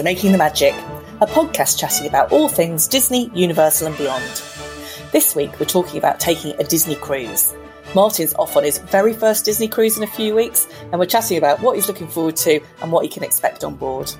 to Making the Magic, a podcast chatting about all things Disney, Universal, and beyond. This week, we're talking about taking a Disney cruise. Martin's off on his very first Disney cruise in a few weeks, and we're chatting about what he's looking forward to and what he can expect on board.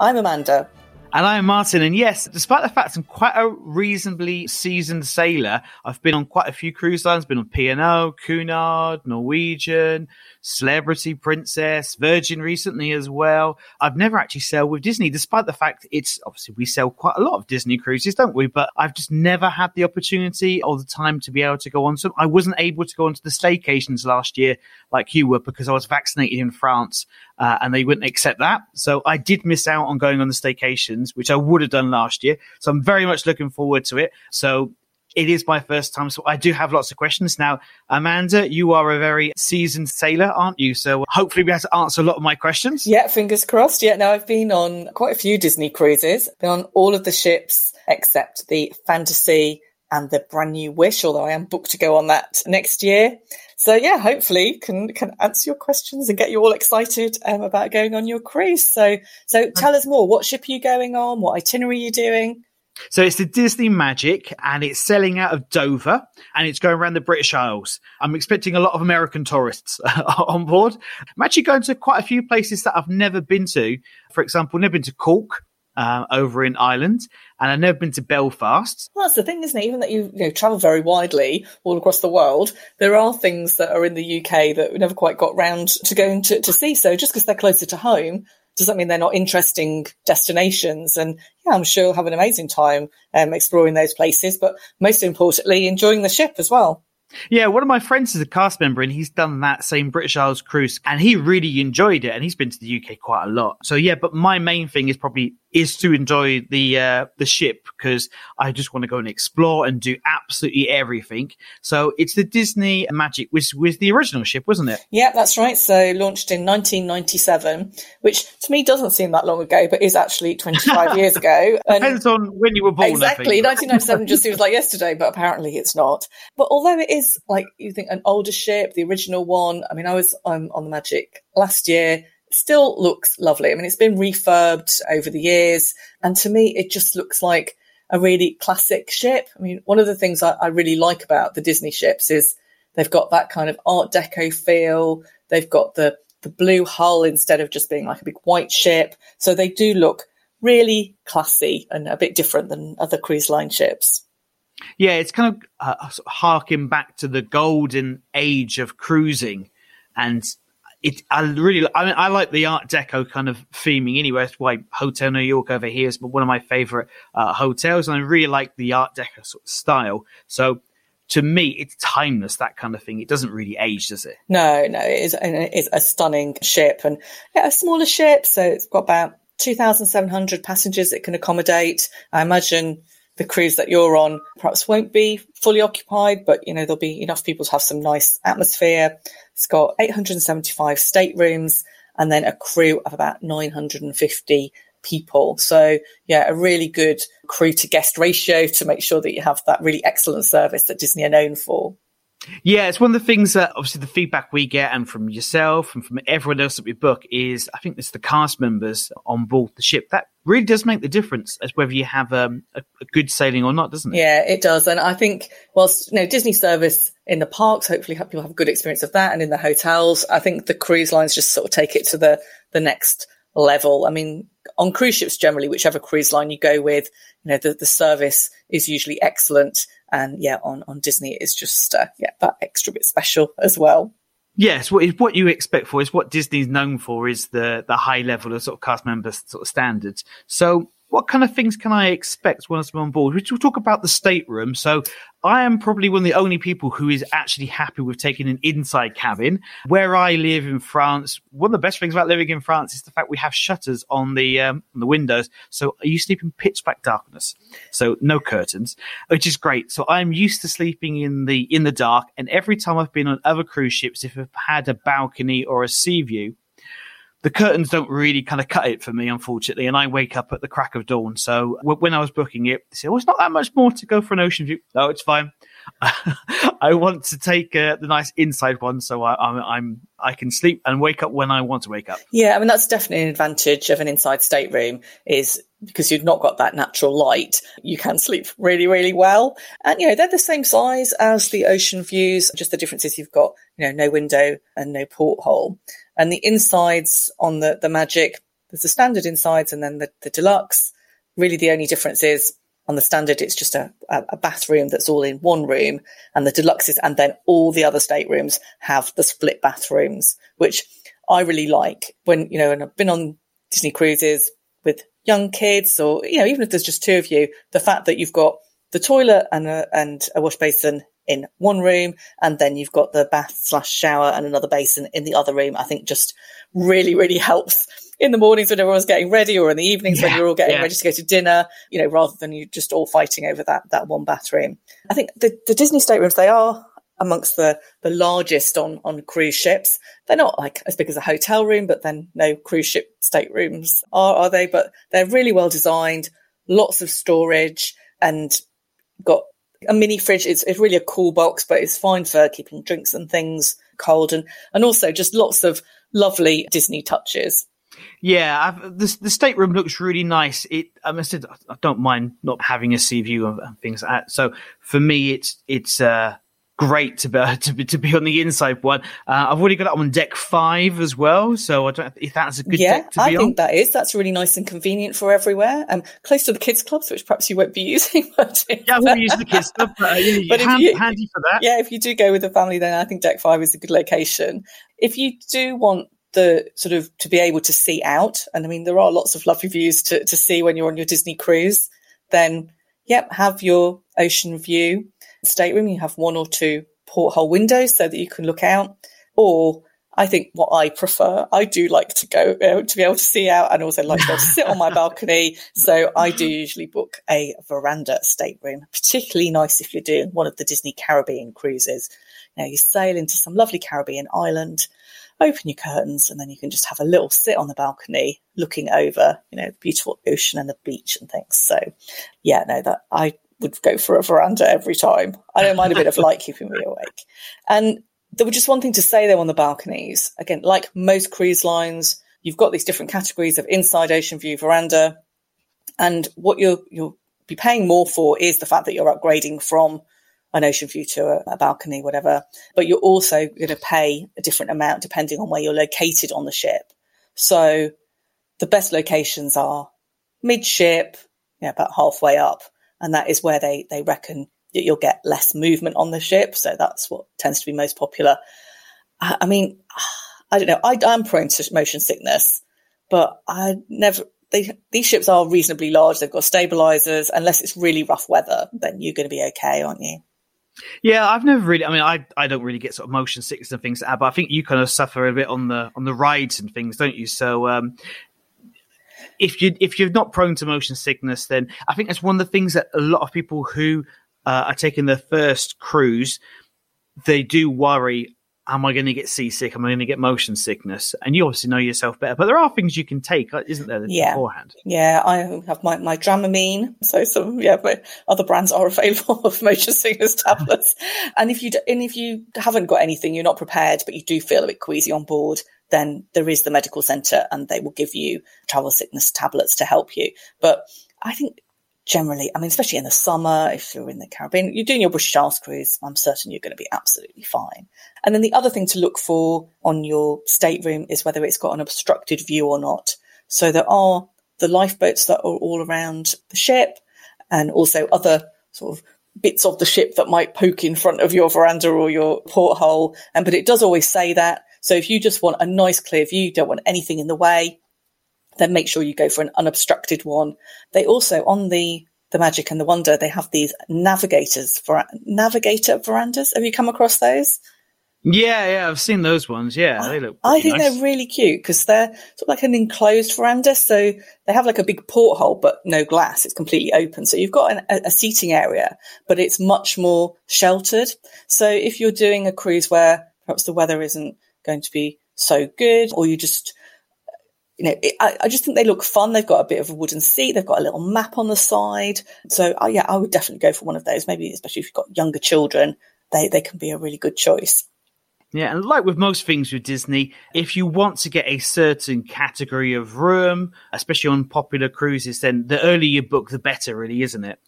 I'm Amanda. And I'm Martin. And yes, despite the fact I'm quite a reasonably seasoned sailor, I've been on quite a few cruise lines, been on P&O, Cunard, Norwegian, Celebrity Princess, Virgin recently as well. I've never actually sailed with Disney, despite the fact it's obviously we sail quite a lot of Disney cruises, don't we? But I've just never had the opportunity or the time to be able to go on some. I wasn't able to go onto the staycations last year like you were because I was vaccinated in France uh, and they wouldn't accept that. So I did miss out on going on the staycations, which I would have done last year. So I'm very much looking forward to it. So it is my first time, so I do have lots of questions. Now, Amanda, you are a very seasoned sailor, aren't you? So hopefully we have to answer a lot of my questions. Yeah, fingers crossed. Yeah, now I've been on quite a few Disney cruises, been on all of the ships except the Fantasy and the brand new Wish, although I am booked to go on that next year. So yeah, hopefully can can answer your questions and get you all excited um, about going on your cruise. So so tell us more. What ship are you going on? What itinerary are you doing? So it's the Disney Magic and it's selling out of Dover and it's going around the British Isles. I'm expecting a lot of American tourists on board. I'm actually going to quite a few places that I've never been to. For example, never been to Cork. Uh, over in Ireland, and I've never been to Belfast. Well, that's the thing, isn't it? Even that you, you know, travel very widely all across the world, there are things that are in the UK that we never quite got round to going to, to see. So just because they're closer to home doesn't mean they're not interesting destinations. And yeah, I'm sure you'll have an amazing time um, exploring those places, but most importantly, enjoying the ship as well. Yeah, one of my friends is a cast member and he's done that same British Isles cruise and he really enjoyed it and he's been to the UK quite a lot. So yeah, but my main thing is probably is to enjoy the uh, the ship because I just want to go and explore and do absolutely everything. So it's the Disney Magic, which was the original ship, wasn't it? Yeah, that's right. So launched in 1997, which to me doesn't seem that long ago, but is actually 25 years ago. And Depends on when you were born. Exactly, 1997 just seems like yesterday, but apparently it's not. But although it is like you think an older ship, the original one. I mean, I was um, on the Magic last year still looks lovely. I mean, it's been refurbed over the years. And to me, it just looks like a really classic ship. I mean, one of the things I, I really like about the Disney ships is they've got that kind of art deco feel. They've got the, the blue hull instead of just being like a big white ship. So they do look really classy and a bit different than other cruise line ships. Yeah, it's kind of uh, harking back to the golden age of cruising and it, I really, I mean, I like the Art Deco kind of theming anyway. That's why Hotel New York over here is one of my favorite uh, hotels, and I really like the Art Deco sort of style. So to me, it's timeless, that kind of thing. It doesn't really age, does it? No, no, it is, it is a stunning ship and yeah, a smaller ship. So it's got about 2,700 passengers it can accommodate. I imagine the cruise that you're on perhaps won't be fully occupied, but you know, there'll be enough people to have some nice atmosphere. It's got 875 staterooms and then a crew of about 950 people. So yeah, a really good crew to guest ratio to make sure that you have that really excellent service that Disney are known for. Yeah, it's one of the things that obviously the feedback we get and from yourself and from everyone else that we book is I think it's the cast members on board the ship that really does make the difference as whether you have um, a, a, good sailing or not, doesn't it? Yeah, it does. And I think whilst you know Disney service in the parks, hopefully people have a good experience of that, and in the hotels, I think the cruise lines just sort of take it to the the next level. I mean, on cruise ships generally, whichever cruise line you go with, you know the the service is usually excellent and yeah, on, on Disney, it's just, uh, yeah, that extra bit special as well. Yes, what is what you expect for is what Disney's known for is the the high level of sort of cast member sort of standards. So what kind of things can I expect once I'm on board? We'll talk about the stateroom. So I am probably one of the only people who is actually happy with taking an inside cabin. Where I live in France, one of the best things about living in France is the fact we have shutters on the um, on the windows. So you sleep in pitch black darkness, so no curtains, which is great. So I'm used to sleeping in the in the dark. And every time I've been on other cruise ships, if I've had a balcony or a sea view, the curtains don't really kind of cut it for me, unfortunately. And I wake up at the crack of dawn. So w- when I was booking it, they said, "Oh, it's not that much more to go for an ocean view." No, it's fine. I want to take uh, the nice inside one, so I, I'm, I'm I can sleep and wake up when I want to wake up. Yeah, I mean that's definitely an advantage of an inside stateroom is because you've not got that natural light, you can sleep really, really well. And you know they're the same size as the ocean views. Just the difference is you've got you know no window and no porthole, and the insides on the the Magic there's the standard insides and then the, the deluxe. Really, the only difference is on the standard, it's just a, a, bathroom that's all in one room, and the deluxes, and then all the other staterooms have the split bathrooms, which I really like. When you know, and I've been on Disney cruises with young kids, or you know, even if there's just two of you, the fact that you've got the toilet and a, and a wash basin in one room, and then you've got the bath slash shower and another basin in the other room, I think just really, really helps in the mornings when everyone's getting ready or in the evenings yeah, when you're all getting yeah. ready to go to dinner, you know, rather than you just all fighting over that, that one bathroom. I think the, the Disney staterooms, they are amongst the, the largest on, on cruise ships. They're not like as big as a hotel room, but then no cruise ship staterooms are, are they? But they're really well designed, lots of storage and got a mini fridge. It's, it's really a cool box, but it's fine for keeping drinks and things cold and, and also just lots of lovely Disney touches. Yeah, I've, the the stateroom looks really nice. It, I must say, I don't mind not having a sea view and things like that. So for me, it's it's uh, great to be to be to be on the inside one. Uh, I've already got it on deck five as well, so I don't if that's a good yeah, deck to be I think that is. That's really nice and convenient for everywhere. Um, close to the kids' clubs, which perhaps you won't be using. But yeah, I won't use the kids' club, but, uh, yeah, but hand, you, handy for that. Yeah, if you do go with the family, then I think deck five is a good location. If you do want the sort of to be able to see out. And I mean, there are lots of lovely views to, to see when you're on your Disney cruise. Then, yep, have your ocean view stateroom. You have one or two porthole windows so that you can look out. Or I think what I prefer, I do like to go uh, to be able to see out and also like to, to sit on my balcony. So I do usually book a veranda stateroom, particularly nice if you're doing one of the Disney Caribbean cruises. Now you sail into some lovely Caribbean island open your curtains and then you can just have a little sit on the balcony looking over, you know, the beautiful ocean and the beach and things. So yeah, no, that I would go for a veranda every time. I don't mind a bit of light keeping me awake. And there was just one thing to say though on the balconies. Again, like most cruise lines, you've got these different categories of inside ocean view veranda. And what you'll, you'll be paying more for is the fact that you're upgrading from an ocean view to a, a balcony, whatever. But you're also going to pay a different amount depending on where you're located on the ship. So the best locations are midship, yeah, about halfway up. And that is where they, they reckon that you'll get less movement on the ship. So that's what tends to be most popular. I, I mean, I don't know. I, I'm prone to motion sickness, but I never, they, these ships are reasonably large. They've got stabilizers. Unless it's really rough weather, then you're going to be okay, aren't you? Yeah, I've never really. I mean, I I don't really get sort of motion sickness and things, but I think you kind of suffer a bit on the on the rides and things, don't you? So, um, if you if you're not prone to motion sickness, then I think that's one of the things that a lot of people who uh, are taking their first cruise, they do worry am I going to get seasick? Am I going to get motion sickness? And you obviously know yourself better, but there are things you can take, uh, isn't there, yeah. beforehand? Yeah, I have my, my Dramamine. So some, yeah, but other brands are available of motion sickness tablets. and if you, and if you haven't got anything, you're not prepared, but you do feel a bit queasy on board, then there is the medical center and they will give you travel sickness tablets to help you. But I think generally, I mean, especially in the summer, if you're in the Caribbean, you're doing your British Isles cruise, I'm certain you're going to be absolutely fine. And then the other thing to look for on your stateroom is whether it's got an obstructed view or not. So there are the lifeboats that are all around the ship and also other sort of bits of the ship that might poke in front of your veranda or your porthole. And, but it does always say that. So if you just want a nice clear view, don't want anything in the way, then make sure you go for an unobstructed one. They also on the the magic and the wonder they have these navigators for navigator verandas. Have you come across those? Yeah, yeah, I've seen those ones. Yeah, they look. I think nice. they're really cute because they're sort of like an enclosed veranda. So they have like a big porthole, but no glass. It's completely open. So you've got an, a, a seating area, but it's much more sheltered. So if you're doing a cruise where perhaps the weather isn't going to be so good, or you just you know, it, I, I, just think they look fun. They've got a bit of a wooden seat. They've got a little map on the side. So uh, yeah, I would definitely go for one of those. Maybe especially if you've got younger children, they, they can be a really good choice. Yeah, and like with most things with Disney, if you want to get a certain category of room, especially on popular cruises, then the earlier you book, the better, really, isn't it?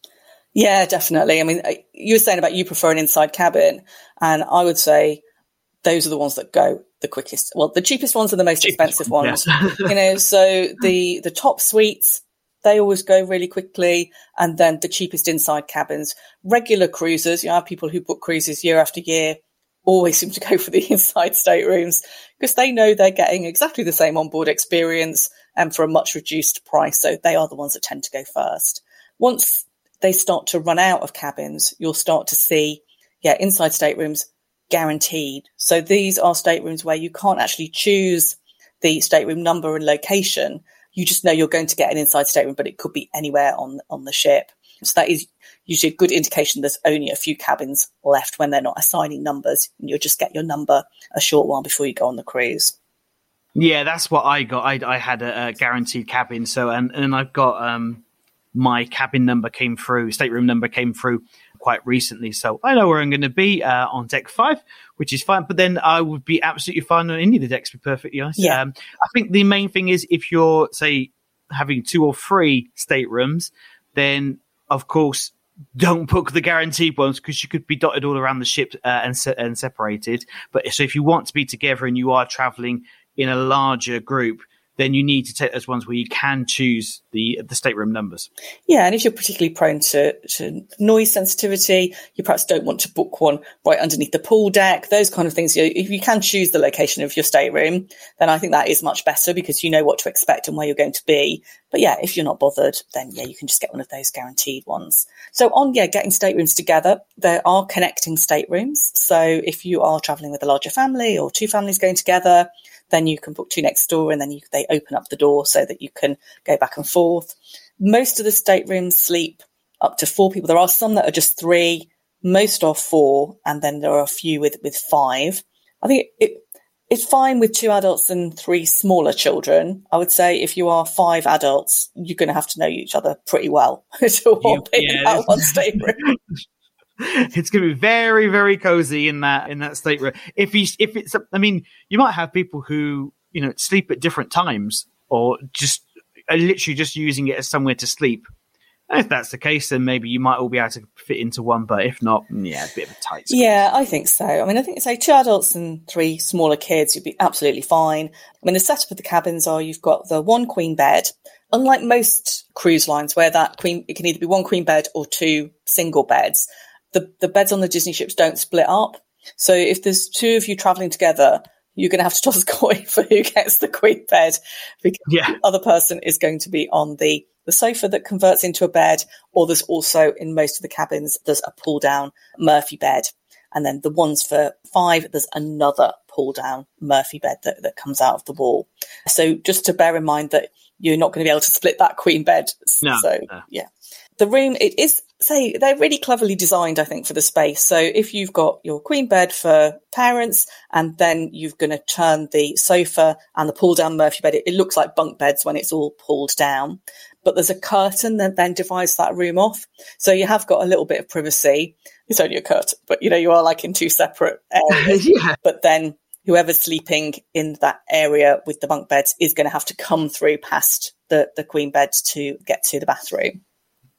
Yeah, definitely. I mean, you were saying about you prefer an inside cabin, and I would say those are the ones that go the quickest. Well, the cheapest ones are the most expensive ones. you know, so the the top suites they always go really quickly, and then the cheapest inside cabins. Regular cruisers, you know, have people who book cruises year after year always seem to go for the inside staterooms because they know they're getting exactly the same onboard experience and for a much reduced price. So they are the ones that tend to go first. Once they start to run out of cabins, you'll start to see, yeah, inside staterooms guaranteed. So these are staterooms where you can't actually choose the stateroom number and location. You just know you're going to get an inside stateroom, but it could be anywhere on, on the ship. So that is usually a good indication there's only a few cabins left when they're not assigning numbers. And you'll just get your number a short while before you go on the cruise. Yeah, that's what I got. I, I had a, a guaranteed cabin. So, and, and I've got, um, my cabin number came through, stateroom number came through quite recently. So I know where I'm going to be uh, on deck five, which is fine. But then I would be absolutely fine on any of the decks, to be perfectly honest. Yeah. Um, I think the main thing is if you're, say, having two or three staterooms, then of course, don't book the guaranteed ones because you could be dotted all around the ship uh, and, se- and separated. But so if you want to be together and you are traveling in a larger group, then you need to take those ones where you can choose the the stateroom numbers. Yeah, and if you're particularly prone to, to noise sensitivity, you perhaps don't want to book one right underneath the pool deck, those kind of things. If you can choose the location of your stateroom, then I think that is much better because you know what to expect and where you're going to be. But yeah, if you're not bothered, then yeah, you can just get one of those guaranteed ones. So on, yeah, getting staterooms together, there are connecting staterooms. So if you are traveling with a larger family or two families going together, then you can book two next door and then you, they open up the door so that you can go back and forth. Most of the staterooms sleep up to four people. There are some that are just three, most are four, and then there are a few with, with five. I think it, it's fine with two adults and three smaller children. I would say if you are five adults, you're going to have to know each other pretty well to all be in that one stateroom. it's going to be very, very cozy in that in that stateroom. If you, if it's, I mean, you might have people who you know sleep at different times or just are literally just using it as somewhere to sleep. And if that's the case, then maybe you might all be able to fit into one. But if not, mm, yeah, a bit of a tight. Squeeze. Yeah, I think so. I mean, I think say two adults and three smaller kids, you'd be absolutely fine. I mean, the setup of the cabins are you've got the one queen bed. Unlike most cruise lines, where that queen it can either be one queen bed or two single beds the, the beds on the Disney ships don't split up. So if there's two of you traveling together, you're going to have to toss a coin for who gets the queen bed because yeah. the other person is going to be on the, the sofa that converts into a bed, or there's also in most of the cabins, there's a pull down Murphy bed. And then the ones for five, there's another pull down Murphy bed that, that comes out of the wall. So just to bear in mind that you're not going to be able to split that queen bed. No, so no. yeah the room it is say they're really cleverly designed i think for the space. So if you've got your queen bed for parents and then you're going to turn the sofa and the pull down murphy bed it, it, looks like bunk beds when it's all pulled down. But there's a curtain that then divides that room off. So you have got a little bit of privacy. It's only a curtain but you know you are like in two separate areas. Yeah. but then whoever's sleeping in that area with the bunk beds is going to have to come through past the, the queen bed to get to the bathroom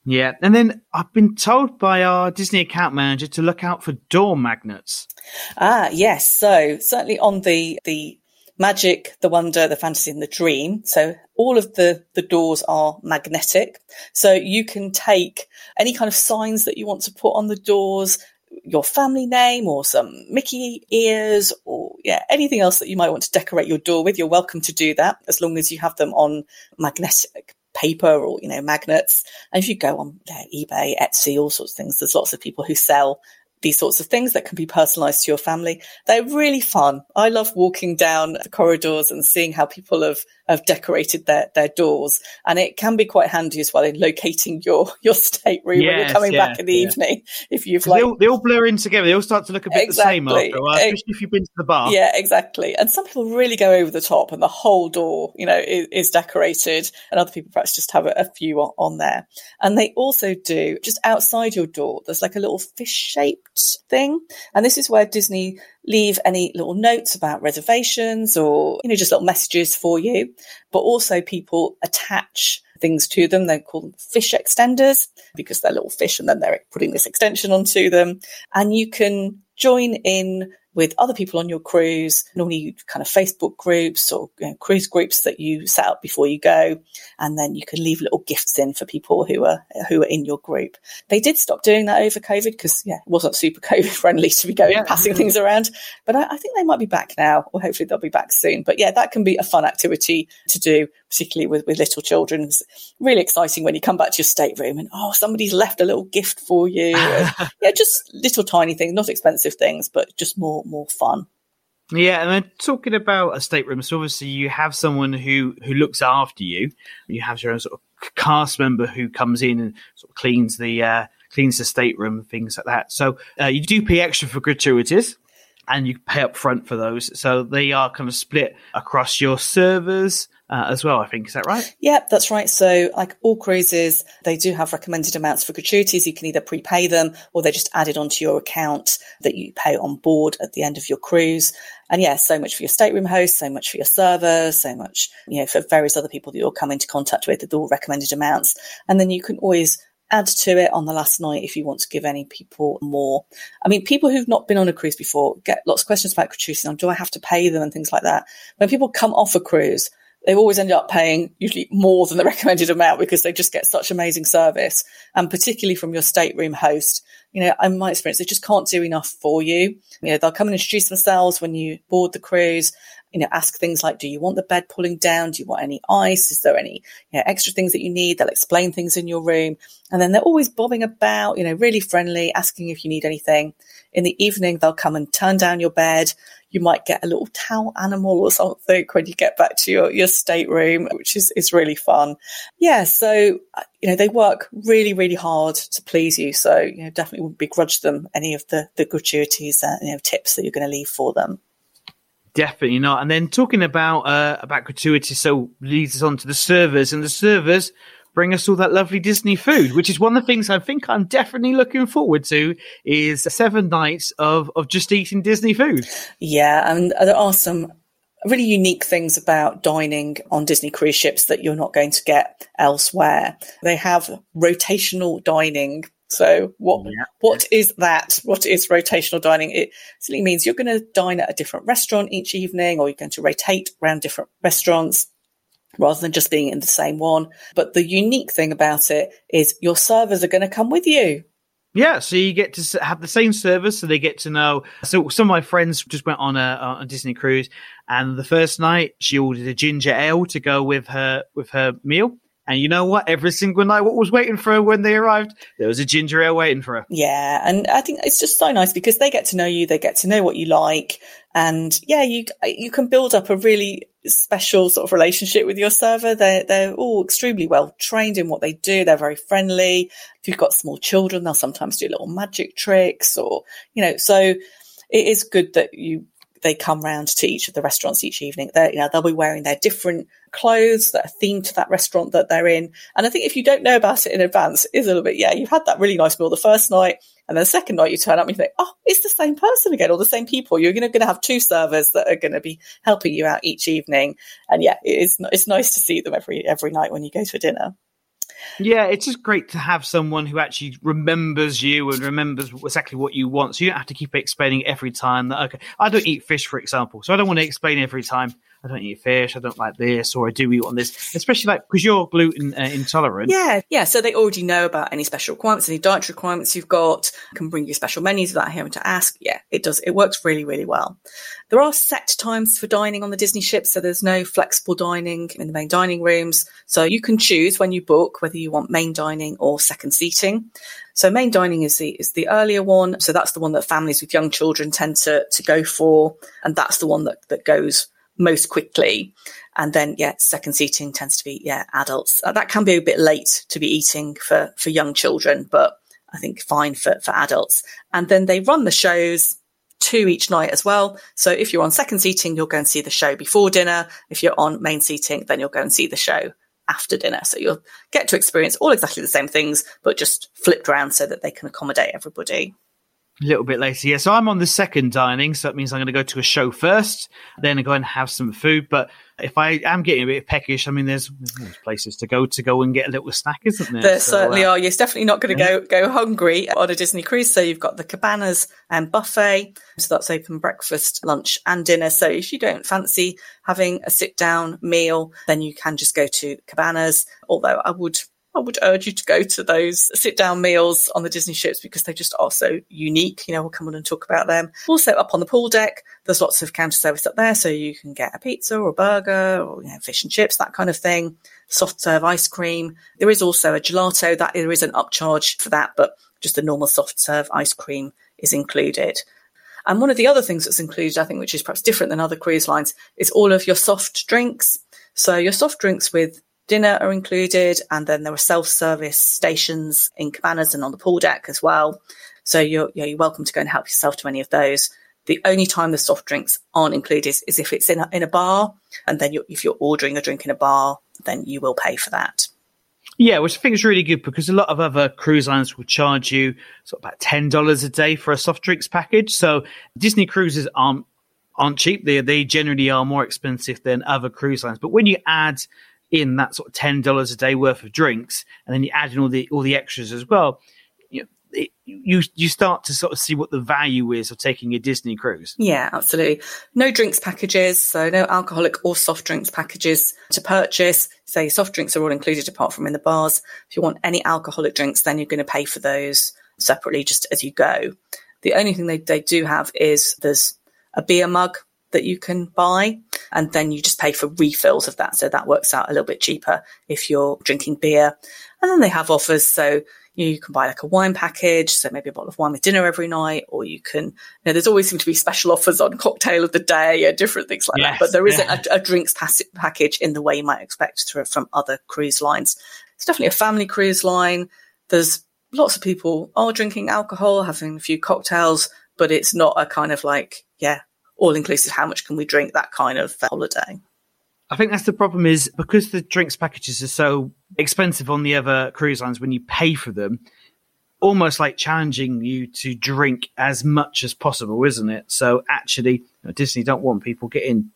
yeah, and then I've been told by our Disney account manager to look out for door magnets. Ah, yes. So certainly on the the magic, the wonder, the fantasy, and the dream. So all of the the doors are magnetic. So you can take any kind of signs that you want to put on the doors, your family name or some Mickey ears or yeah, anything else that you might want to decorate your door with. You're welcome to do that as long as you have them on magnetic paper or, you know, magnets. And if you go on eBay, Etsy, all sorts of things, there's lots of people who sell these sorts of things that can be personalized to your family. They're really fun. I love walking down the corridors and seeing how people have, have decorated their, their doors. And it can be quite handy as well in locating your, your stateroom yes, when you're coming yeah, back in the yeah. evening. If you've like, they all, they all, blur in together. They all start to look a bit exactly. the same after a while, especially if you've been to the bar. Yeah, exactly. And some people really go over the top and the whole door, you know, is, is decorated and other people perhaps just have a, a few on, on there. And they also do just outside your door, there's like a little fish shaped thing. And this is where Disney leave any little notes about reservations or, you know, just little messages for you. But also people attach things to them. They call them fish extenders because they're little fish and then they're putting this extension onto them. And you can join in with other people on your cruise, normally kind of Facebook groups or you know, cruise groups that you set up before you go. And then you can leave little gifts in for people who are, who are in your group. They did stop doing that over COVID because yeah, it wasn't super COVID friendly to be going yeah. passing things around. But I, I, think they might be back now or hopefully they'll be back soon. But yeah, that can be a fun activity to do, particularly with, with little children. It's really exciting when you come back to your stateroom and, oh, somebody's left a little gift for you. yeah, just little tiny things, not expensive things, but just more more fun. Yeah, and then talking about a stateroom, so obviously you have someone who who looks after you. You have your own sort of cast member who comes in and sort of cleans the uh, cleans the stateroom and things like that. So uh, you do pay extra for gratuities, and you pay up front for those. So they are kind of split across your servers uh, as well, I think. Is that right? Yep, that's right. So, like all cruises, they do have recommended amounts for gratuities. You can either prepay them or they're just added onto your account that you pay on board at the end of your cruise. And yeah, so much for your stateroom host, so much for your server, so much, you know, for various other people that you'll come into contact with, they're all recommended amounts. And then you can always add to it on the last night if you want to give any people more. I mean, people who've not been on a cruise before get lots of questions about gratuities do I have to pay them and things like that. When people come off a cruise, they've always ended up paying usually more than the recommended amount because they just get such amazing service. And particularly from your stateroom host, you know, in my experience, they just can't do enough for you. You know, they'll come and introduce themselves when you board the cruise, you know, ask things like, do you want the bed pulling down? Do you want any ice? Is there any you know, extra things that you need? They'll explain things in your room. And then they're always bobbing about, you know, really friendly, asking if you need anything. In the evening, they'll come and turn down your bed you might get a little towel animal or something when you get back to your, your stateroom, which is, is really fun. Yeah. So, uh, you know, they work really, really hard to please you. So, you know, definitely wouldn't begrudge them any of the, the gratuities, uh, you know, tips that you're going to leave for them. Definitely not. And then talking about uh, about gratuities, so leads us on to the servers, and the servers bring us all that lovely Disney food, which is one of the things I think I'm definitely looking forward to is seven nights of, of just eating Disney food. Yeah, and there are some really unique things about dining on Disney cruise ships that you're not going to get elsewhere. They have rotational dining. So what yeah. what is that? What is rotational dining? It simply means you're going to dine at a different restaurant each evening, or you're going to rotate around different restaurants rather than just being in the same one. But the unique thing about it is your servers are going to come with you. Yeah, so you get to have the same service, so they get to know. So some of my friends just went on a, on a Disney cruise, and the first night she ordered a ginger ale to go with her with her meal. And you know what? Every single night, what was waiting for her when they arrived? There was a ginger ale waiting for her. Yeah. And I think it's just so nice because they get to know you. They get to know what you like. And yeah, you, you can build up a really special sort of relationship with your server. They're, they're all extremely well trained in what they do. They're very friendly. If you've got small children, they'll sometimes do little magic tricks or, you know, so it is good that you they come round to each of the restaurants each evening. They, you know, they'll be wearing their different clothes that are themed to that restaurant that they're in. And I think if you don't know about it in advance, it is a little bit, yeah, you've had that really nice meal the first night. And then the second night you turn up and you think, oh, it's the same person again or the same people. You're going to have two servers that are going to be helping you out each evening. And yeah, it is, it's nice to see them every, every night when you go to dinner. Yeah, it's just great to have someone who actually remembers you and remembers exactly what you want. So you don't have to keep explaining every time that, okay, I don't eat fish, for example. So I don't want to explain every time. I don't eat fish, I don't like this, or I do eat on this, especially like because you're gluten uh, intolerant. Yeah, yeah. So they already know about any special requirements, any dietary requirements you've got, can bring you special menus without having to ask. Yeah, it does. It works really, really well. There are set times for dining on the Disney ship, so there's no flexible dining in the main dining rooms. So you can choose when you book whether you want main dining or second seating. So main dining is the is the earlier one. So that's the one that families with young children tend to to go for, and that's the one that that goes most quickly. And then, yeah, second seating tends to be yeah adults. Uh, that can be a bit late to be eating for for young children, but I think fine for for adults. And then they run the shows two each night as well. So if you're on second seating, you'll go and see the show before dinner. If you're on main seating, then you'll go and see the show after dinner. So you'll get to experience all exactly the same things, but just flipped around so that they can accommodate everybody. A little bit later, yeah. So I'm on the second dining, so that means I'm going to go to a show first, then I go and have some food. But if I am getting a bit peckish, I mean, there's, there's places to go to go and get a little snack, isn't there? There so, certainly uh, are. You're definitely not going to yeah. go go hungry on a Disney cruise. So you've got the cabanas and buffet, so that's open breakfast, lunch, and dinner. So if you don't fancy having a sit down meal, then you can just go to cabanas. Although I would I would urge you to go to those sit down meals on the Disney ships because they just are so unique. You know, we'll come on and talk about them. Also, up on the pool deck, there's lots of counter service up there. So you can get a pizza or a burger or you know, fish and chips, that kind of thing. Soft serve ice cream. There is also a gelato that there is an upcharge for that, but just the normal soft serve ice cream is included. And one of the other things that's included, I think, which is perhaps different than other cruise lines, is all of your soft drinks. So your soft drinks with dinner are included, and then there are self-service stations in cabanas and on the pool deck as well. So you're you're welcome to go and help yourself to any of those. The only time the soft drinks aren't included is, is if it's in a, in a bar, and then you're, if you're ordering a drink in a bar, then you will pay for that. Yeah, which I think is really good because a lot of other cruise lines will charge you sort of about ten dollars a day for a soft drinks package. So Disney cruises aren't aren't cheap. They they generally are more expensive than other cruise lines. But when you add in that sort of ten dollars a day worth of drinks, and then you add in all the all the extras as well. You, it, you you start to sort of see what the value is of taking a Disney cruise. Yeah, absolutely. No drinks packages, so no alcoholic or soft drinks packages to purchase. Say soft drinks are all included apart from in the bars. If you want any alcoholic drinks, then you're going to pay for those separately just as you go. The only thing they, they do have is there's a beer mug that you can buy. And then you just pay for refills of that. So that works out a little bit cheaper if you're drinking beer. And then they have offers. So you can buy like a wine package, so maybe a bottle of wine with dinner every night, or you can, you know, there's always seem to be special offers on cocktail of the day and different things like yes, that. But there isn't yeah. a, a, drinks pass- package in the way you might expect through, from other cruise lines. It's definitely a family cruise line. There's lots of people are drinking alcohol, having a few cocktails, but it's not a kind of like, yeah, all inclusive. How much can we drink? That kind of holiday. I think that's the problem is because the drinks packages are so expensive on the other cruise lines when you pay for them, almost like challenging you to drink as much as possible, isn't it? So actually, you know, Disney don't want people getting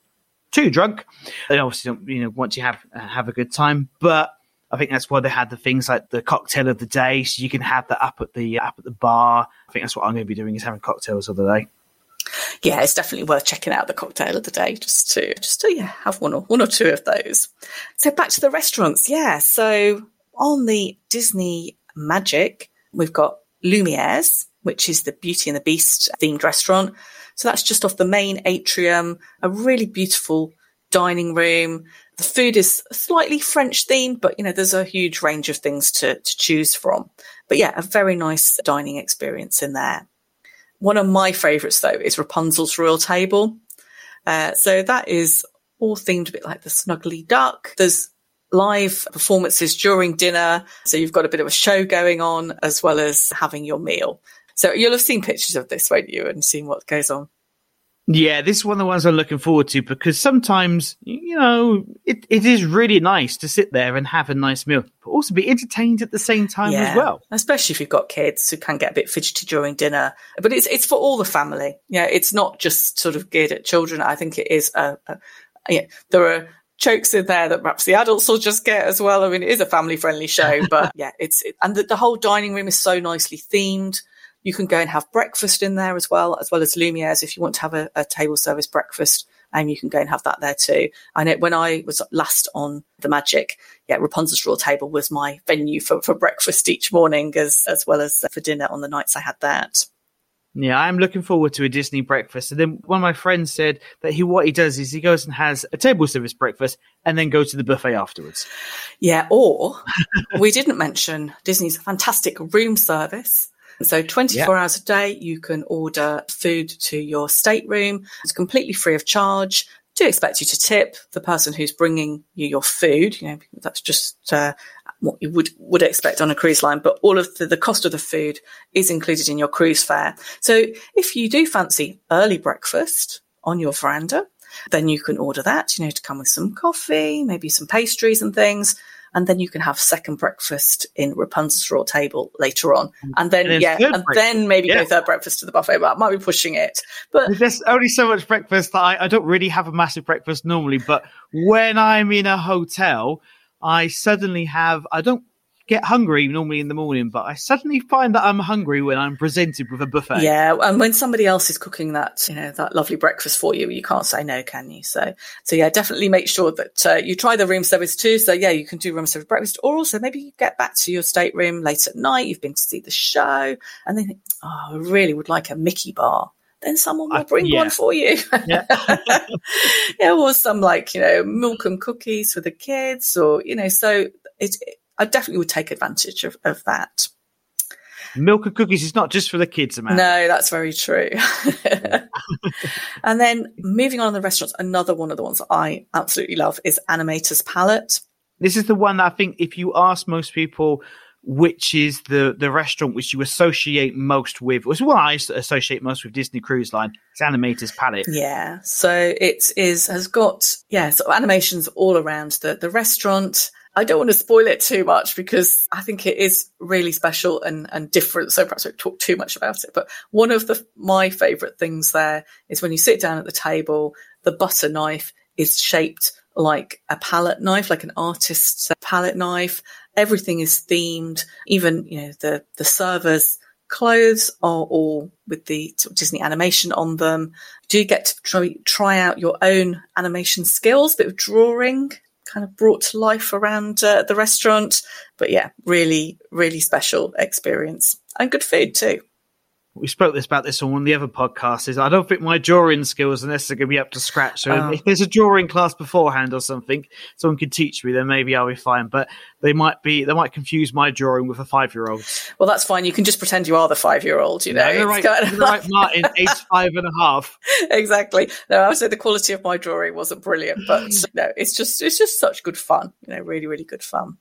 too drunk. They obviously don't, you know, want you have uh, have a good time, but I think that's why they had the things like the cocktail of the day, so you can have that up at the up at the bar. I think that's what I'm going to be doing is having cocktails of the day yeah, it's definitely worth checking out the cocktail of the day just to just to yeah have one or one or two of those. So back to the restaurants, yeah. So on the Disney Magic, we've got Lumiere's, which is the Beauty and the Beast themed restaurant. So that's just off the main atrium, a really beautiful dining room. The food is slightly French themed, but you know, there's a huge range of things to, to choose from. But yeah, a very nice dining experience in there. One of my favourites, though, is Rapunzel's Royal Table. Uh, so that is all themed a bit like the Snuggly Duck. There's live performances during dinner. So you've got a bit of a show going on as well as having your meal. So you'll have seen pictures of this, won't you, and seen what goes on. Yeah, this is one of the ones I'm looking forward to because sometimes, you know, it, it is really nice to sit there and have a nice meal, but also be entertained at the same time yeah, as well. Especially if you've got kids who can get a bit fidgety during dinner. But it's it's for all the family. Yeah, it's not just sort of geared at children. I think it is a, a yeah, there are jokes in there that perhaps the adults will just get as well. I mean, it is a family friendly show, but yeah, it's, it, and the, the whole dining room is so nicely themed. You can go and have breakfast in there as well, as well as Lumiere's if you want to have a, a table service breakfast and you can go and have that there too. I know when I was last on the Magic, yeah, Rapunzel's Royal Table was my venue for, for breakfast each morning as, as well as for dinner on the nights I had that. Yeah, I'm looking forward to a Disney breakfast. And then one of my friends said that he what he does is he goes and has a table service breakfast and then goes to the buffet afterwards. Yeah, or we didn't mention Disney's fantastic room service. So 24 yeah. hours a day, you can order food to your stateroom. It's completely free of charge. Do expect you to tip the person who's bringing you your food. You know, that's just uh, what you would would expect on a cruise line. But all of the, the cost of the food is included in your cruise fare. So if you do fancy early breakfast on your veranda, then you can order that. You know, to come with some coffee, maybe some pastries and things and then you can have second breakfast in Rapunzel's Royal Table later on, mm. and then and yeah, and breakfast. then maybe yeah. go third breakfast to the buffet. But I might be pushing it. But there's only so much breakfast that I, I don't really have a massive breakfast normally. But when I'm in a hotel, I suddenly have I don't get hungry normally in the morning, but I suddenly find that I'm hungry when I'm presented with a buffet. Yeah, and when somebody else is cooking that, you know, that lovely breakfast for you, you can't say no, can you? So, so yeah, definitely make sure that uh, you try the room service too. So yeah, you can do room service breakfast, or also maybe you get back to your stateroom late at night. You've been to see the show, and then think, oh, I really would like a Mickey bar then someone will bring uh, yeah. one for you. Yeah. yeah, or some like, you know, milk and cookies for the kids or, you know, so it, I definitely would take advantage of, of that. Milk and cookies is not just for the kids, Amanda. No, that's very true. and then moving on to the restaurants, another one of the ones that I absolutely love is Animator's Palette. This is the one that I think if you ask most people which is the the restaurant which you associate most with, was what I associate most with Disney Cruise Line. It's Animator's Palette. Yeah, so it is has got yeah, sort of animations all around the the restaurant. I don't want to spoil it too much because I think it is really special and, and different. So perhaps I won't talk too much about it. But one of the my favourite things there is when you sit down at the table, the butter knife is shaped like a palette knife, like an artist's palette knife. Everything is themed. Even you know the the servers' clothes are all with the Disney animation on them. Do you get to try, try out your own animation skills, bit of drawing, kind of brought life around uh, the restaurant. But yeah, really, really special experience and good food too we spoke this about this on one of the other podcasts. Is I don't think my drawing skills are necessarily going to be up to scratch. So oh. if there's a drawing class beforehand or something, someone could teach me, then maybe I'll be fine. But they might be they might confuse my drawing with a five year old. Well, that's fine. You can just pretend you are the five year old. You know, yeah, right, kind right, Martin, age five and a half. Exactly. No, I would say the quality of my drawing wasn't brilliant, but no, it's just it's just such good fun. You know, really, really good fun.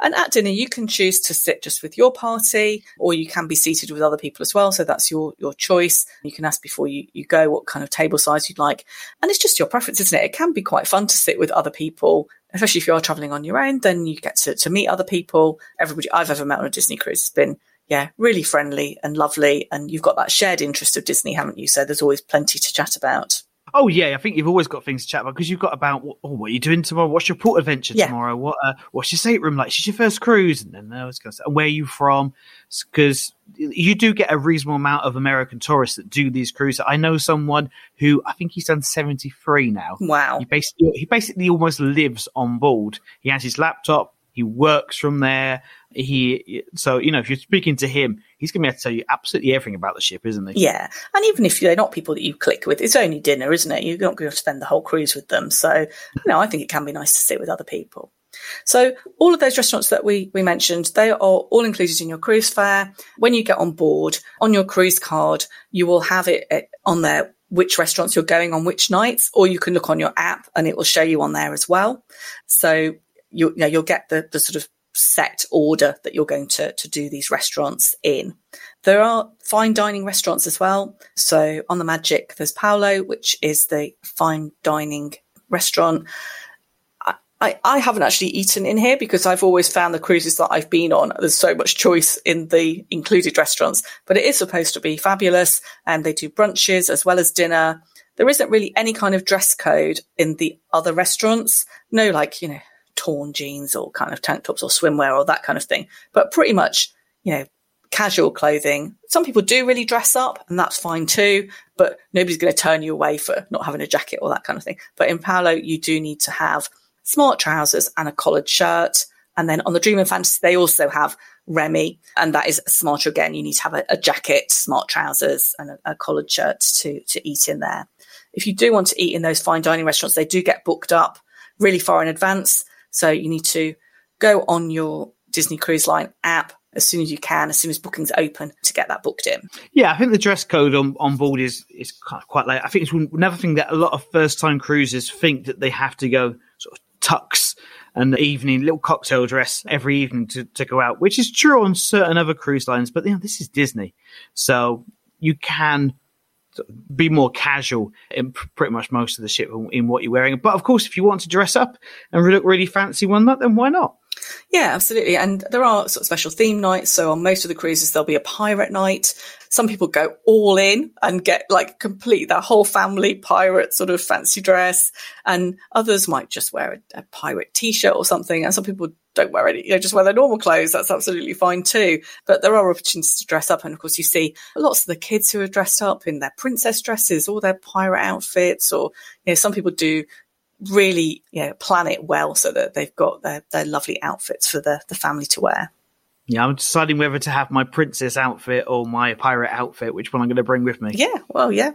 And at dinner, you can choose to sit just with your party, or you can be seated with other people as well. So that's your your choice. You can ask before you, you go what kind of table size you'd like. And it's just your preference, isn't it? It can be quite fun to sit with other people, especially if you are traveling on your own, then you get to, to meet other people. Everybody I've ever met on a Disney cruise has been yeah, really friendly and lovely. And you've got that shared interest of Disney, haven't you? So there's always plenty to chat about. Oh yeah, I think you've always got things to chat about because you've got about oh, what are you doing tomorrow? What's your port adventure yeah. tomorrow? What uh, what's your stateroom like? Is your first cruise? And then I was going to say, where are you from? Because you do get a reasonable amount of American tourists that do these cruises. I know someone who I think he's done seventy three now. Wow. He basically he basically almost lives on board. He has his laptop. He works from there. He so you know if you're speaking to him, he's going to be able to tell you absolutely everything about the ship, isn't he? Yeah, and even if they're not people that you click with, it's only dinner, isn't it? You're not going to spend the whole cruise with them. So you know, I think it can be nice to sit with other people. So all of those restaurants that we, we mentioned, they are all included in your cruise fare. When you get on board, on your cruise card, you will have it eh, on there which restaurants you're going on which nights, or you can look on your app and it will show you on there as well. So you, you know, you'll get the, the sort of set order that you're going to, to do these restaurants in. There are fine dining restaurants as well. So on the Magic, there's Palo, which is the fine dining restaurant. I, I haven't actually eaten in here because I've always found the cruises that I've been on, there's so much choice in the included restaurants, but it is supposed to be fabulous. And they do brunches as well as dinner. There isn't really any kind of dress code in the other restaurants. No, like, you know, torn jeans or kind of tank tops or swimwear or that kind of thing. But pretty much, you know, casual clothing. Some people do really dress up and that's fine too, but nobody's going to turn you away for not having a jacket or that kind of thing. But in Palo, you do need to have smart trousers and a collared shirt. And then on the Dream and Fantasy, they also have Remy, and that is smarter again. You need to have a, a jacket, smart trousers, and a, a, collared shirt to to eat in there. If you do want to eat in those fine dining restaurants, they do get booked up really far in advance. So you need to go on your Disney Cruise Line app as soon as you can, as soon as bookings open to get that booked in. Yeah, I think the dress code on, on board is is quite late. I think it's another thing that a lot of first time cruisers think that they have to go sort of tux and evening little cocktail dress every evening to, to go out, which is true on certain other cruise lines. But you know, this is Disney, so you can be more casual in pretty much most of the ship in what you're wearing. But of course, if you want to dress up and look really fancy one night, then why not? Yeah, absolutely. And there are sort of special theme nights. So on most of the cruises, there'll be a pirate night. Some people go all in and get like complete their whole family pirate sort of fancy dress. And others might just wear a, a pirate t-shirt or something. And some people don't wear any, you know, just wear their normal clothes. That's absolutely fine too. But there are opportunities to dress up. And of course, you see lots of the kids who are dressed up in their princess dresses or their pirate outfits, or, you know, some people do really you know, plan it well so that they've got their, their lovely outfits for the, the family to wear. Yeah, I'm deciding whether to have my princess outfit or my pirate outfit, which one I'm going to bring with me. Yeah, well, yeah.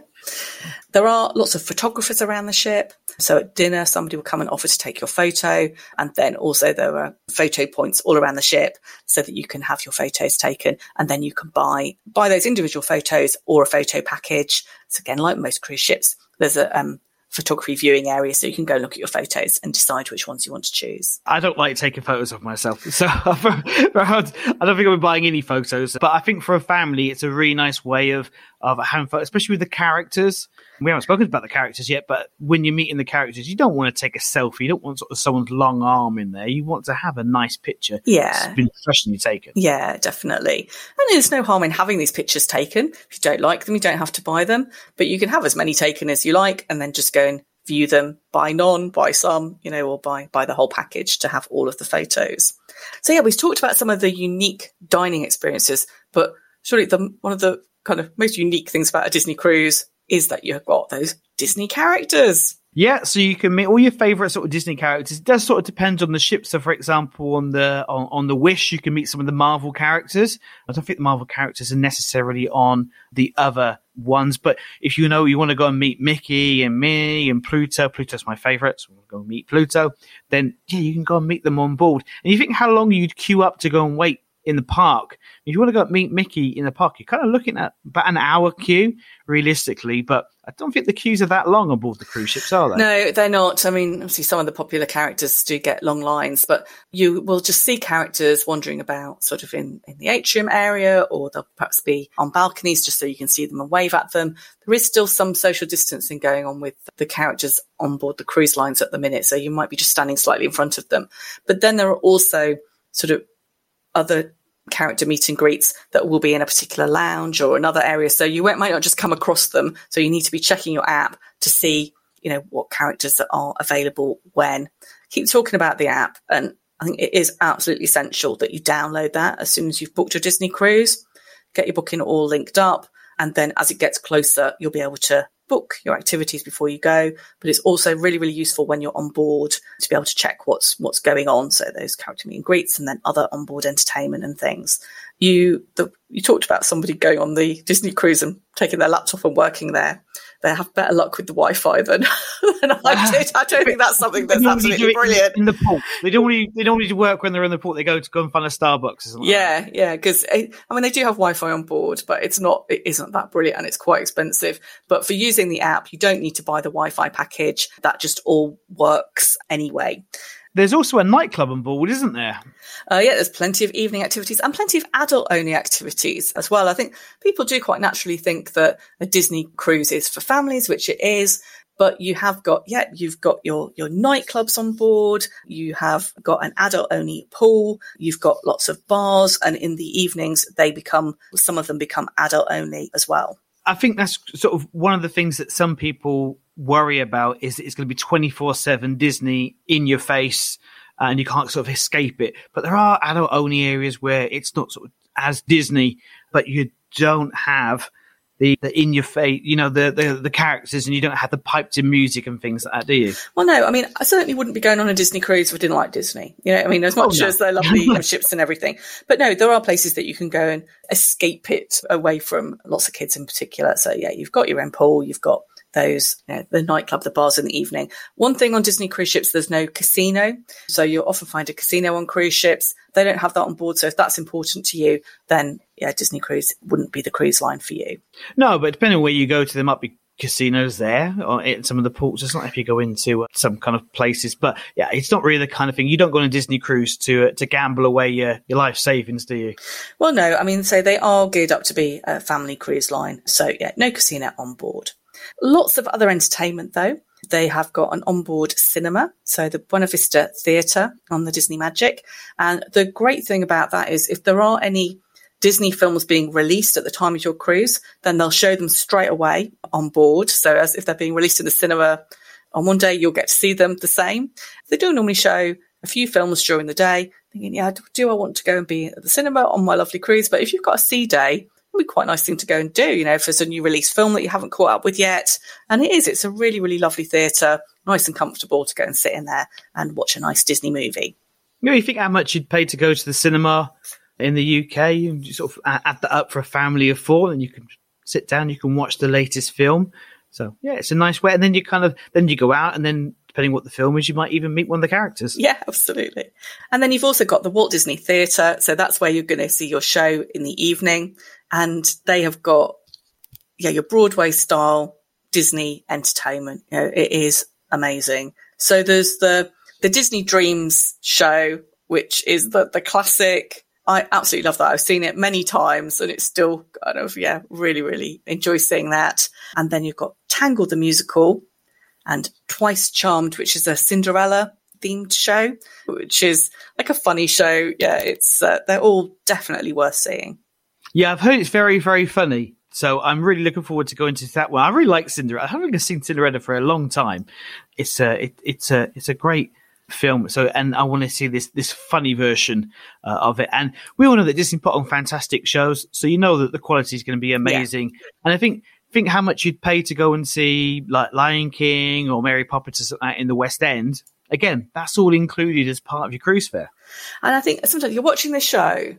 There are lots of photographers around the ship. So at dinner, somebody will come and offer to take your photo. And then also there are photo points all around the ship so that you can have your photos taken. And then you can buy, buy those individual photos or a photo package. So again, like most cruise ships, there's a, um, photography viewing area so you can go look at your photos and decide which ones you want to choose. I don't like taking photos of myself, so I don't think be buying any photos. But I think for a family, it's a really nice way of of having fun, especially with the characters. We haven't spoken about the characters yet, but when you're meeting the characters, you don't want to take a selfie. You don't want sort of someone's long arm in there. You want to have a nice picture. Yeah. It's been professionally taken. Yeah, definitely. And there's no harm in having these pictures taken. If you don't like them, you don't have to buy them, but you can have as many taken as you like and then just go and view them, buy none, buy some, you know, or buy, buy the whole package to have all of the photos. So yeah, we've talked about some of the unique dining experiences, but surely the, one of the kind of most unique things about a Disney cruise is that you've got those Disney characters. Yeah, so you can meet all your favorite sort of Disney characters. It does sort of depend on the ship. So, for example, on the on, on the Wish, you can meet some of the Marvel characters. I don't think the Marvel characters are necessarily on the other ones, but if you know you want to go and meet Mickey and Minnie and Pluto, Pluto's my favorite, so we'll go meet Pluto. Then yeah, you can go and meet them on board. And you think how long you'd queue up to go and wait in the park. If you want to go meet Mickey in the park, you're kind of looking at about an hour queue realistically, but I don't think the queues are that long on board the cruise ships, are they? No, they're not. I mean, obviously some of the popular characters do get long lines, but you will just see characters wandering about sort of in, in the atrium area, or they'll perhaps be on balconies just so you can see them and wave at them. There is still some social distancing going on with the characters on board the cruise lines at the minute, so you might be just standing slightly in front of them. But then there are also sort of other character meet and greets that will be in a particular lounge or another area. So you might not just come across them. So you need to be checking your app to see, you know, what characters are available when. Keep talking about the app. And I think it is absolutely essential that you download that as soon as you've booked your Disney cruise, get your booking all linked up. And then as it gets closer, you'll be able to book your activities before you go, but it's also really, really useful when you're on board to be able to check what's what's going on. So those character meet and greets and then other onboard entertainment and things. You the, you talked about somebody going on the Disney cruise and taking their laptop and working there they have better luck with the Wi-Fi than, than I did. I don't think that's something that's absolutely brilliant. In the port, they don't really they don't need to work when they're in the port. They go to go and find a Starbucks. Or something yeah, like yeah. Because eh, I mean, they do have Wi-Fi on board, but it's not it isn't that brilliant and it's quite expensive. But for using the app, you don't need to buy the Wi-Fi package. That just all works anyway. There's also a nightclub on board, isn't there? Uh, yeah, there's plenty of evening activities and plenty of adult only activities as well. I think people do quite naturally think that a Disney cruise is for families, which it is. But you have got, yeah, you've got your, your nightclubs on board. You have got an adult only pool. You've got lots of bars. And in the evenings, they become, some of them become adult only as well. I think that's sort of one of the things that some people worry about is it's going to be 24 7 Disney in your face and you can't sort of escape it. But there are adult only areas where it's not sort of as Disney, but you don't have the, the in your face, you know, the, the, the characters, and you don't have the piped in music and things like that, do you? Well, no. I mean, I certainly wouldn't be going on a Disney cruise if I didn't like Disney. You know, I mean, as oh, much oh, no. as they're lovely ships and everything, but no, there are places that you can go and escape it away from lots of kids in particular. So yeah, you've got your own pool, you've got those, you know, the nightclub, the bars in the evening. One thing on Disney cruise ships, there's no casino. So you'll often find a casino on cruise ships. They don't have that on board. So if that's important to you, then yeah, Disney cruise wouldn't be the cruise line for you. No, but depending on where you go to, there might be casinos there or in some of the ports. It's not if you go into uh, some kind of places, but yeah, it's not really the kind of thing. You don't go on a Disney cruise to uh, to gamble away your, your life savings, do you? Well, no. I mean, so they are geared up to be a family cruise line. So yeah, no casino on board. Lots of other entertainment though. They have got an onboard cinema, so the Buena Vista Theatre on the Disney Magic. And the great thing about that is if there are any Disney films being released at the time of your cruise, then they'll show them straight away on board. So as if they're being released in the cinema on one day, you'll get to see them the same. They do normally show a few films during the day, thinking, yeah, do I want to go and be at the cinema on my lovely cruise? But if you've got a sea day, be quite a nice thing to go and do, you know, if there's a new release film that you haven't caught up with yet. And it is, it's a really, really lovely theatre, nice and comfortable to go and sit in there and watch a nice Disney movie. You know, you think how much you'd pay to go to the cinema in the UK and you sort of add that up for a family of four, and you can sit down, you can watch the latest film. So yeah, it's a nice way. And then you kind of, then you go out and then depending what the film is, you might even meet one of the characters. Yeah, absolutely. And then you've also got the Walt Disney Theatre. So that's where you're going to see your show in the evening and they have got yeah your Broadway style Disney entertainment. You know, it is amazing. So there's the the Disney Dreams show, which is the the classic. I absolutely love that. I've seen it many times, and it's still kind of yeah, really really enjoy seeing that. And then you've got Tangled the musical, and Twice Charmed, which is a Cinderella themed show, which is like a funny show. Yeah, it's uh, they're all definitely worth seeing. Yeah, I've heard it's very, very funny. So I'm really looking forward to going to that one. I really like Cinderella. I haven't seen Cinderella for a long time. It's a, it, it's a, it's a great film. So, and I want to see this this funny version uh, of it. And we all know that Disney put on fantastic shows, so you know that the quality is going to be amazing. Yeah. And I think think how much you'd pay to go and see like Lion King or Mary Poppins in the West End. Again, that's all included as part of your cruise fare. And I think sometimes you're watching the show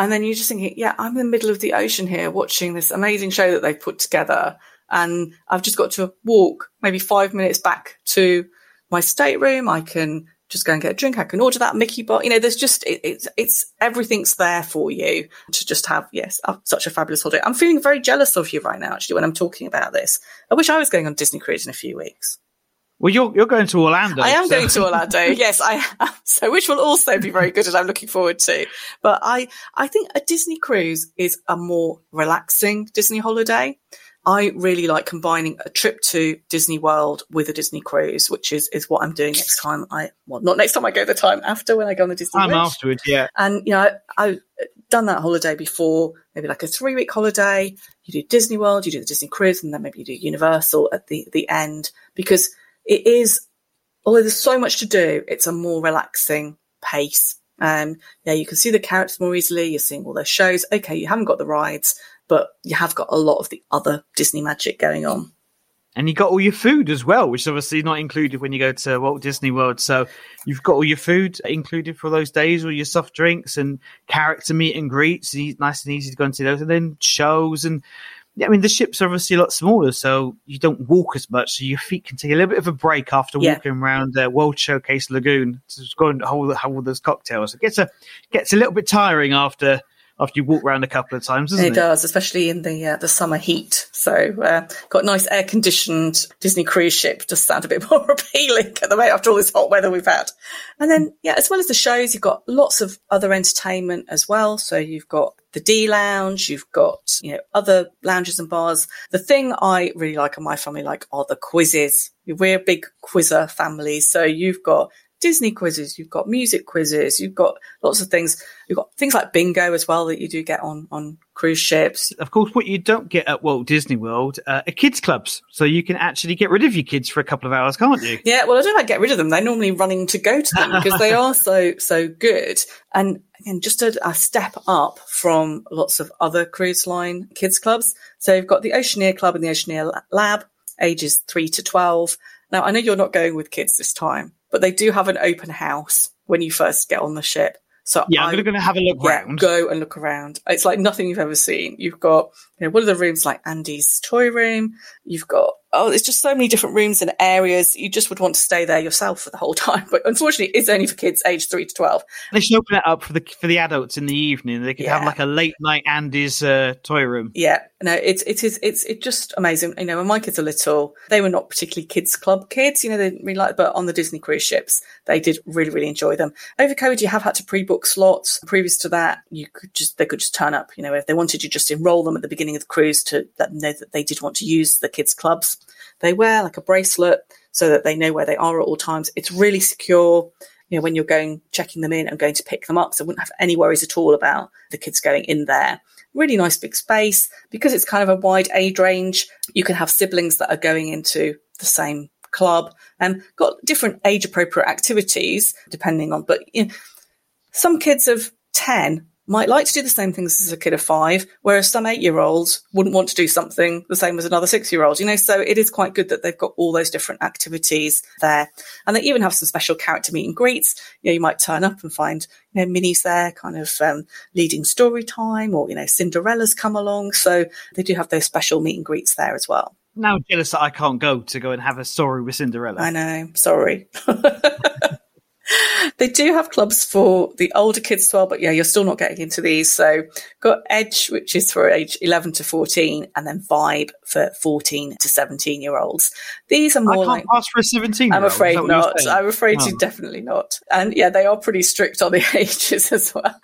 and then you're just thinking, yeah, I'm in the middle of the ocean here watching this amazing show that they've put together. And I've just got to walk maybe five minutes back to my stateroom. I can just go and get a drink. I can order that Mickey bar. You know, there's just, it, it's, it's, everything's there for you to just have, yes, such a fabulous holiday. I'm feeling very jealous of you right now, actually, when I'm talking about this. I wish I was going on Disney cruise in a few weeks. Well, you're you're going to Orlando. I am so. going to Orlando. yes, I am. So, which will also be very good, and I'm looking forward to. But I I think a Disney cruise is a more relaxing Disney holiday. I really like combining a trip to Disney World with a Disney cruise, which is is what I'm doing next time. I well, not next time I go, the time after when I go on the Disney. Time afterwards, yeah. And you know, I, I've done that holiday before, maybe like a three week holiday. You do Disney World, you do the Disney cruise, and then maybe you do Universal at the the end because it is, although there's so much to do, it's a more relaxing pace. Um, yeah, you can see the characters more easily. You're seeing all their shows. Okay, you haven't got the rides, but you have got a lot of the other Disney magic going on. And you got all your food as well, which is obviously not included when you go to Walt Disney World. So you've got all your food included for those days, all your soft drinks and character meet and greets. Nice and easy to go and see those, and then shows and I mean, the ship's are obviously a lot smaller, so you don't walk as much, so your feet can take a little bit of a break after yeah. walking around uh, World Showcase Lagoon to go and hold, hold those cocktails. It gets a gets a little bit tiring after after you walk around a couple of times, it? It does, especially in the uh, the summer heat. So, uh, got nice air conditioned Disney cruise ship. Just sound a bit more appealing at the moment after all this hot weather we've had. And then, yeah, as well as the shows, you've got lots of other entertainment as well. So you've got the D lounge, you've got, you know, other lounges and bars. The thing I really like and my family like are the quizzes. We're a big quizzer family. So you've got Disney quizzes, you've got music quizzes, you've got lots of things. You've got things like bingo as well that you do get on on cruise ships. Of course, what you don't get at Walt Disney World uh, are kids clubs, so you can actually get rid of your kids for a couple of hours, can't you? Yeah, well, I don't like get rid of them. They're normally running to go to them because they are so so good. And again, just a, a step up from lots of other cruise line kids clubs. So you've got the Oceaneer Club and the Oceaneer Lab, ages three to twelve. Now, I know you're not going with kids this time, but they do have an open house when you first get on the ship. So Yeah, I'm going to have a look yeah, round. go and look around. It's like nothing you've ever seen. You've got, you know, one of the rooms like Andy's toy room. You've got, oh, there's just so many different rooms and areas. You just would want to stay there yourself for the whole time. But unfortunately, it's only for kids aged three to 12. They should open it up for the for the adults in the evening. They could have like a late night Andy's uh, toy room. Yeah, no, it's it is it's it's just amazing. You know, when my kids are little, they were not particularly kids club kids. You know, they didn't really like, but on the Disney cruise ships, they did really really enjoy them. Over COVID, you have had to pre-book slots. Previous to that, you could just they could just turn up. You know, if they wanted, you just enroll them at the beginning of the cruise to let them know that they did want to use the kids clubs. They wear like a bracelet so that they know where they are at all times. It's really secure. You know, when you're going checking them in and going to pick them up, so I wouldn't have any worries at all about the kids going in there really nice big space because it's kind of a wide age range. You can have siblings that are going into the same club and got different age appropriate activities depending on, but you know, some kids of 10 might like to do the same things as a kid of five, whereas some eight year olds wouldn't want to do something the same as another six year old, you know, so it is quite good that they've got all those different activities there. And they even have some special character meet and greets. You know, you might turn up and find, you know, Minnie's there kind of, um, leading story time or, you know, Cinderella's come along. So they do have those special meet and greets there as well. Now jealous that I can't go to go and have a story with Cinderella. I know. Sorry. they do have clubs for the older kids as well, but yeah, you're still not getting into these. So got Edge, which is for age 11 to 14, and then Vibe for 14 to 17 year olds. These are more I can't like. pass for a 17 I'm afraid not. I'm afraid Oh. you definitely not. And yeah, they are pretty strict on the ages as well.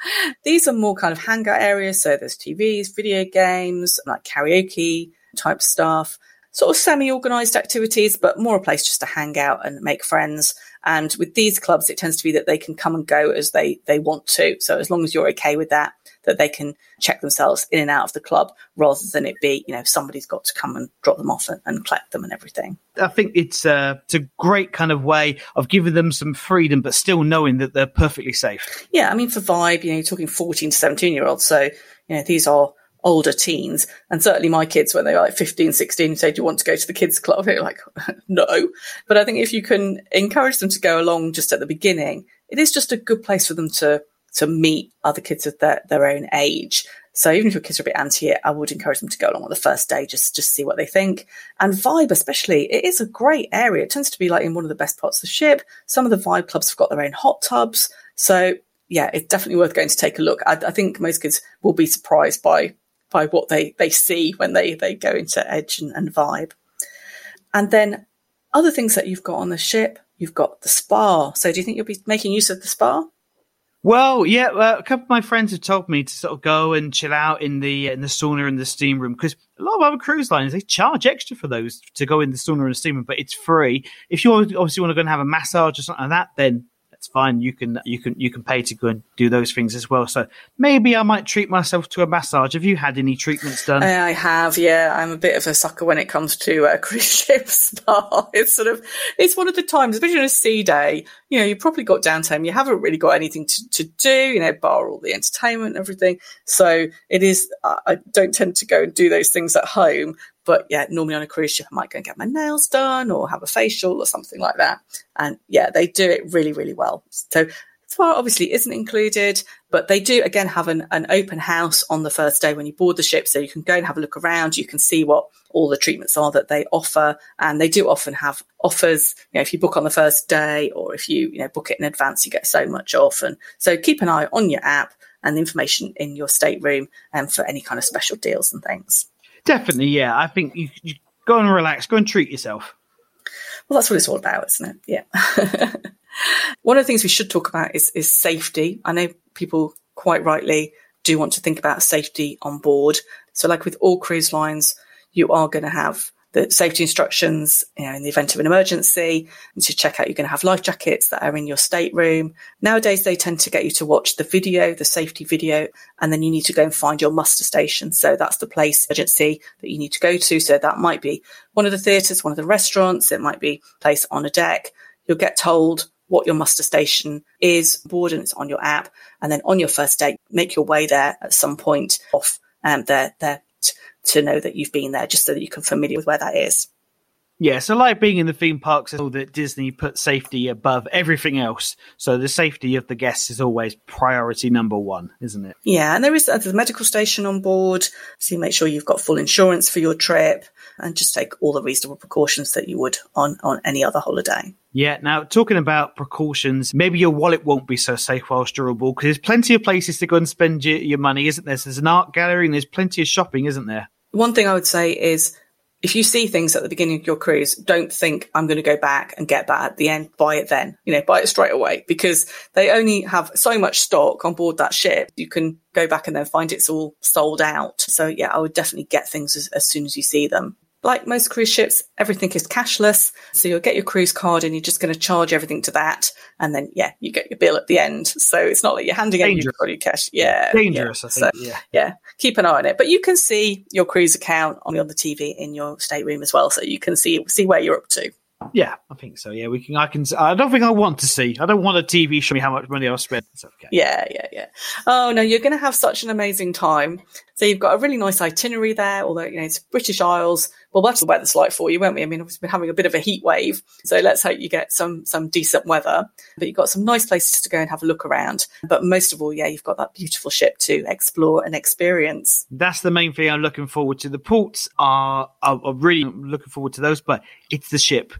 These are more kind of hangout areas. So there's TVs, video games, like karaoke type stuff, sort of semi organized activities, but more a place just to hang out and make friends. And with these clubs, it tends to be that they can come and go as they, they want to. So as long as you're okay with that, that they can check themselves in and out of the club rather than it be, you know, somebody's got to come and drop them off and, and collect them and everything. I think it's uh, it's a great kind of way of giving them some freedom, but still knowing that they're perfectly safe. Yeah, I mean, for Vibe, you know, you're talking 14 to 17 year olds. So, you know, these are older teens. And certainly my kids, when they were like 15, 16, say, do you want to go to the kids club? They're like, no. But I think if you can encourage them to go along just at the beginning, it is just a good place for them to, to meet other kids of their, their own age. So even if your kids are a bit anti it, I would encourage them to go along on the first day, just, just see what they think. And Vibe, especially, it is a great area. It tends to be like in one of the best parts of the ship. Some of the Vibe clubs have got their own hot tubs. So yeah, it's definitely worth going to take a look. I, I think most kids will be surprised by by what they they see when they they go into Edge and, and Vibe. And then other things that you've got on the ship, you've got the spa. So do you think you'll be making use of the spa? Well, yeah, well, a couple of my friends have told me to sort of go and chill out in the in the sauna and the steam room because a lot of other cruise lines they charge extra for those to go in the sauna and the steam room, but it's free. If you obviously want to go and have a massage or something like that, then that's fine. You can you can you can pay to go and do those things as well. So maybe I might treat myself to a massage. Have you had any treatments done? I have, yeah. I'm a bit of a sucker when it comes to uh, cruise ship spa. It's sort of, it's one of the times, especially on a sea day, you know, you've probably got downtime. You haven't really got anything to, to do, you know, bar all the entertainment and everything. So it is, I don't tend to go and do those things at home. But yeah, normally on a cruise ship, I might go and get my nails done or have a facial or something like that. And yeah, they do it really, really well. So spa obviously isn't included, but they do again have an, an open house on the first day when you board the ship. So you can go and have a look around. You can see what all the treatments are that they offer. And they do often have offers. You know, if you book on the first day or if you, you know, book it in advance, you get so much off. And so keep an eye on your app and the information in your stateroom and for any kind of special deals and things. Definitely, yeah. I think you, you go and relax, go and treat yourself. Well, that's what it's all about, isn't it? Yeah. One of the things we should talk about is, is safety. I know people quite rightly do want to think about safety on board. So like with all cruise lines, you are going to have the safety instructions, you know, in the event of an emergency, and to check out you're going to have life jackets that are in your stateroom. Nowadays, they tend to get you to watch the video, the safety video, and then you need to go and find your muster station. So that's the place agency that you need to go to. So that might be one of the theatres, one of the restaurants. It might be place on a deck. You'll get told what your muster station is board and it's on your app. And then on your first day, make your way there at some point off um, there, there to know that you've been there, just so that you can familiar with where that is. Yeah, so like being in the theme parks, so that Disney put safety above everything else. So the safety of the guests is always priority number one, isn't it? Yeah, and there is uh, a medical station on board, so you make sure you've got full insurance for your trip, and just take all the reasonable precautions that you would on on any other holiday. Yeah. Now, talking about precautions, maybe your wallet won't be so safe whilst durable because there's plenty of places to go and spend your, your money, isn't there? There's an art gallery and there's plenty of shopping, isn't there? One thing I would say is if you see things at the beginning of your cruise, don't think I'm going to go back and get that at the end. Buy it then, you know, buy it straight away because they only have so much stock on board that ship. You can go back and then find it's all sold out. So yeah, I would definitely get things as, as soon as you see them like most cruise ships, everything is cashless. So you'll get your cruise card and you're just going to charge everything to that. And then, yeah, you get your bill at the end. So it's not like you're handing Dangerous. over your cash. Yeah. Dangerous, yeah. I think. So, yeah. yeah. Keep an eye on it. But you can see your cruise account on, on the TV in your stateroom as well. So you can see, see where you're up to. Yeah, I think so. Yeah, we can. I can. I don't think I want to see. I don't want a TV show me how much money I've spent. It's okay. Yeah, yeah, yeah. Oh no, you're going to have such an amazing time. So you've got a really nice itinerary there. Although you know it's British Isles. Well, that's the weather's like for you, won't we? I mean, we've been having a bit of a heat wave, so let's hope you get some some decent weather. But you've got some nice places to go and have a look around. But most of all, yeah, you've got that beautiful ship to explore and experience. That's the main thing I'm looking forward to. The ports are, are, are really looking forward to those, but it's the ship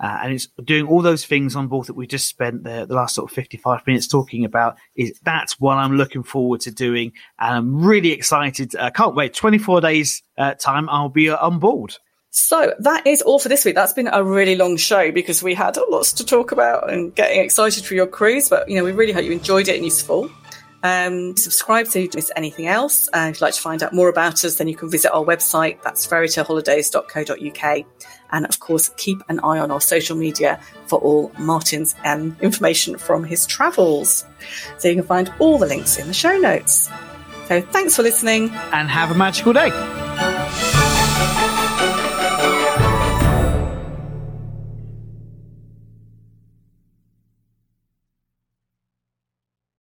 uh, and it's doing all those things on board that we just spent the, the last sort of 55 minutes talking about is that's what I'm looking forward to doing. And I'm really excited. I uh, can't wait. 24 days uh, time. I'll be uh, on board. So that is all for this week. That's been a really long show because we had lots to talk about and getting excited for your cruise. But, you know, we really hope you enjoyed it and useful. Um, subscribe so you don't miss anything else. And if you'd like to find out more about us, then you can visit our website. That's fairytaleholidays.co.uk. And of course, keep an eye on our social media for all Martin's um, information from his travels. So you can find all the links in the show notes. So thanks for listening. And have a magical day.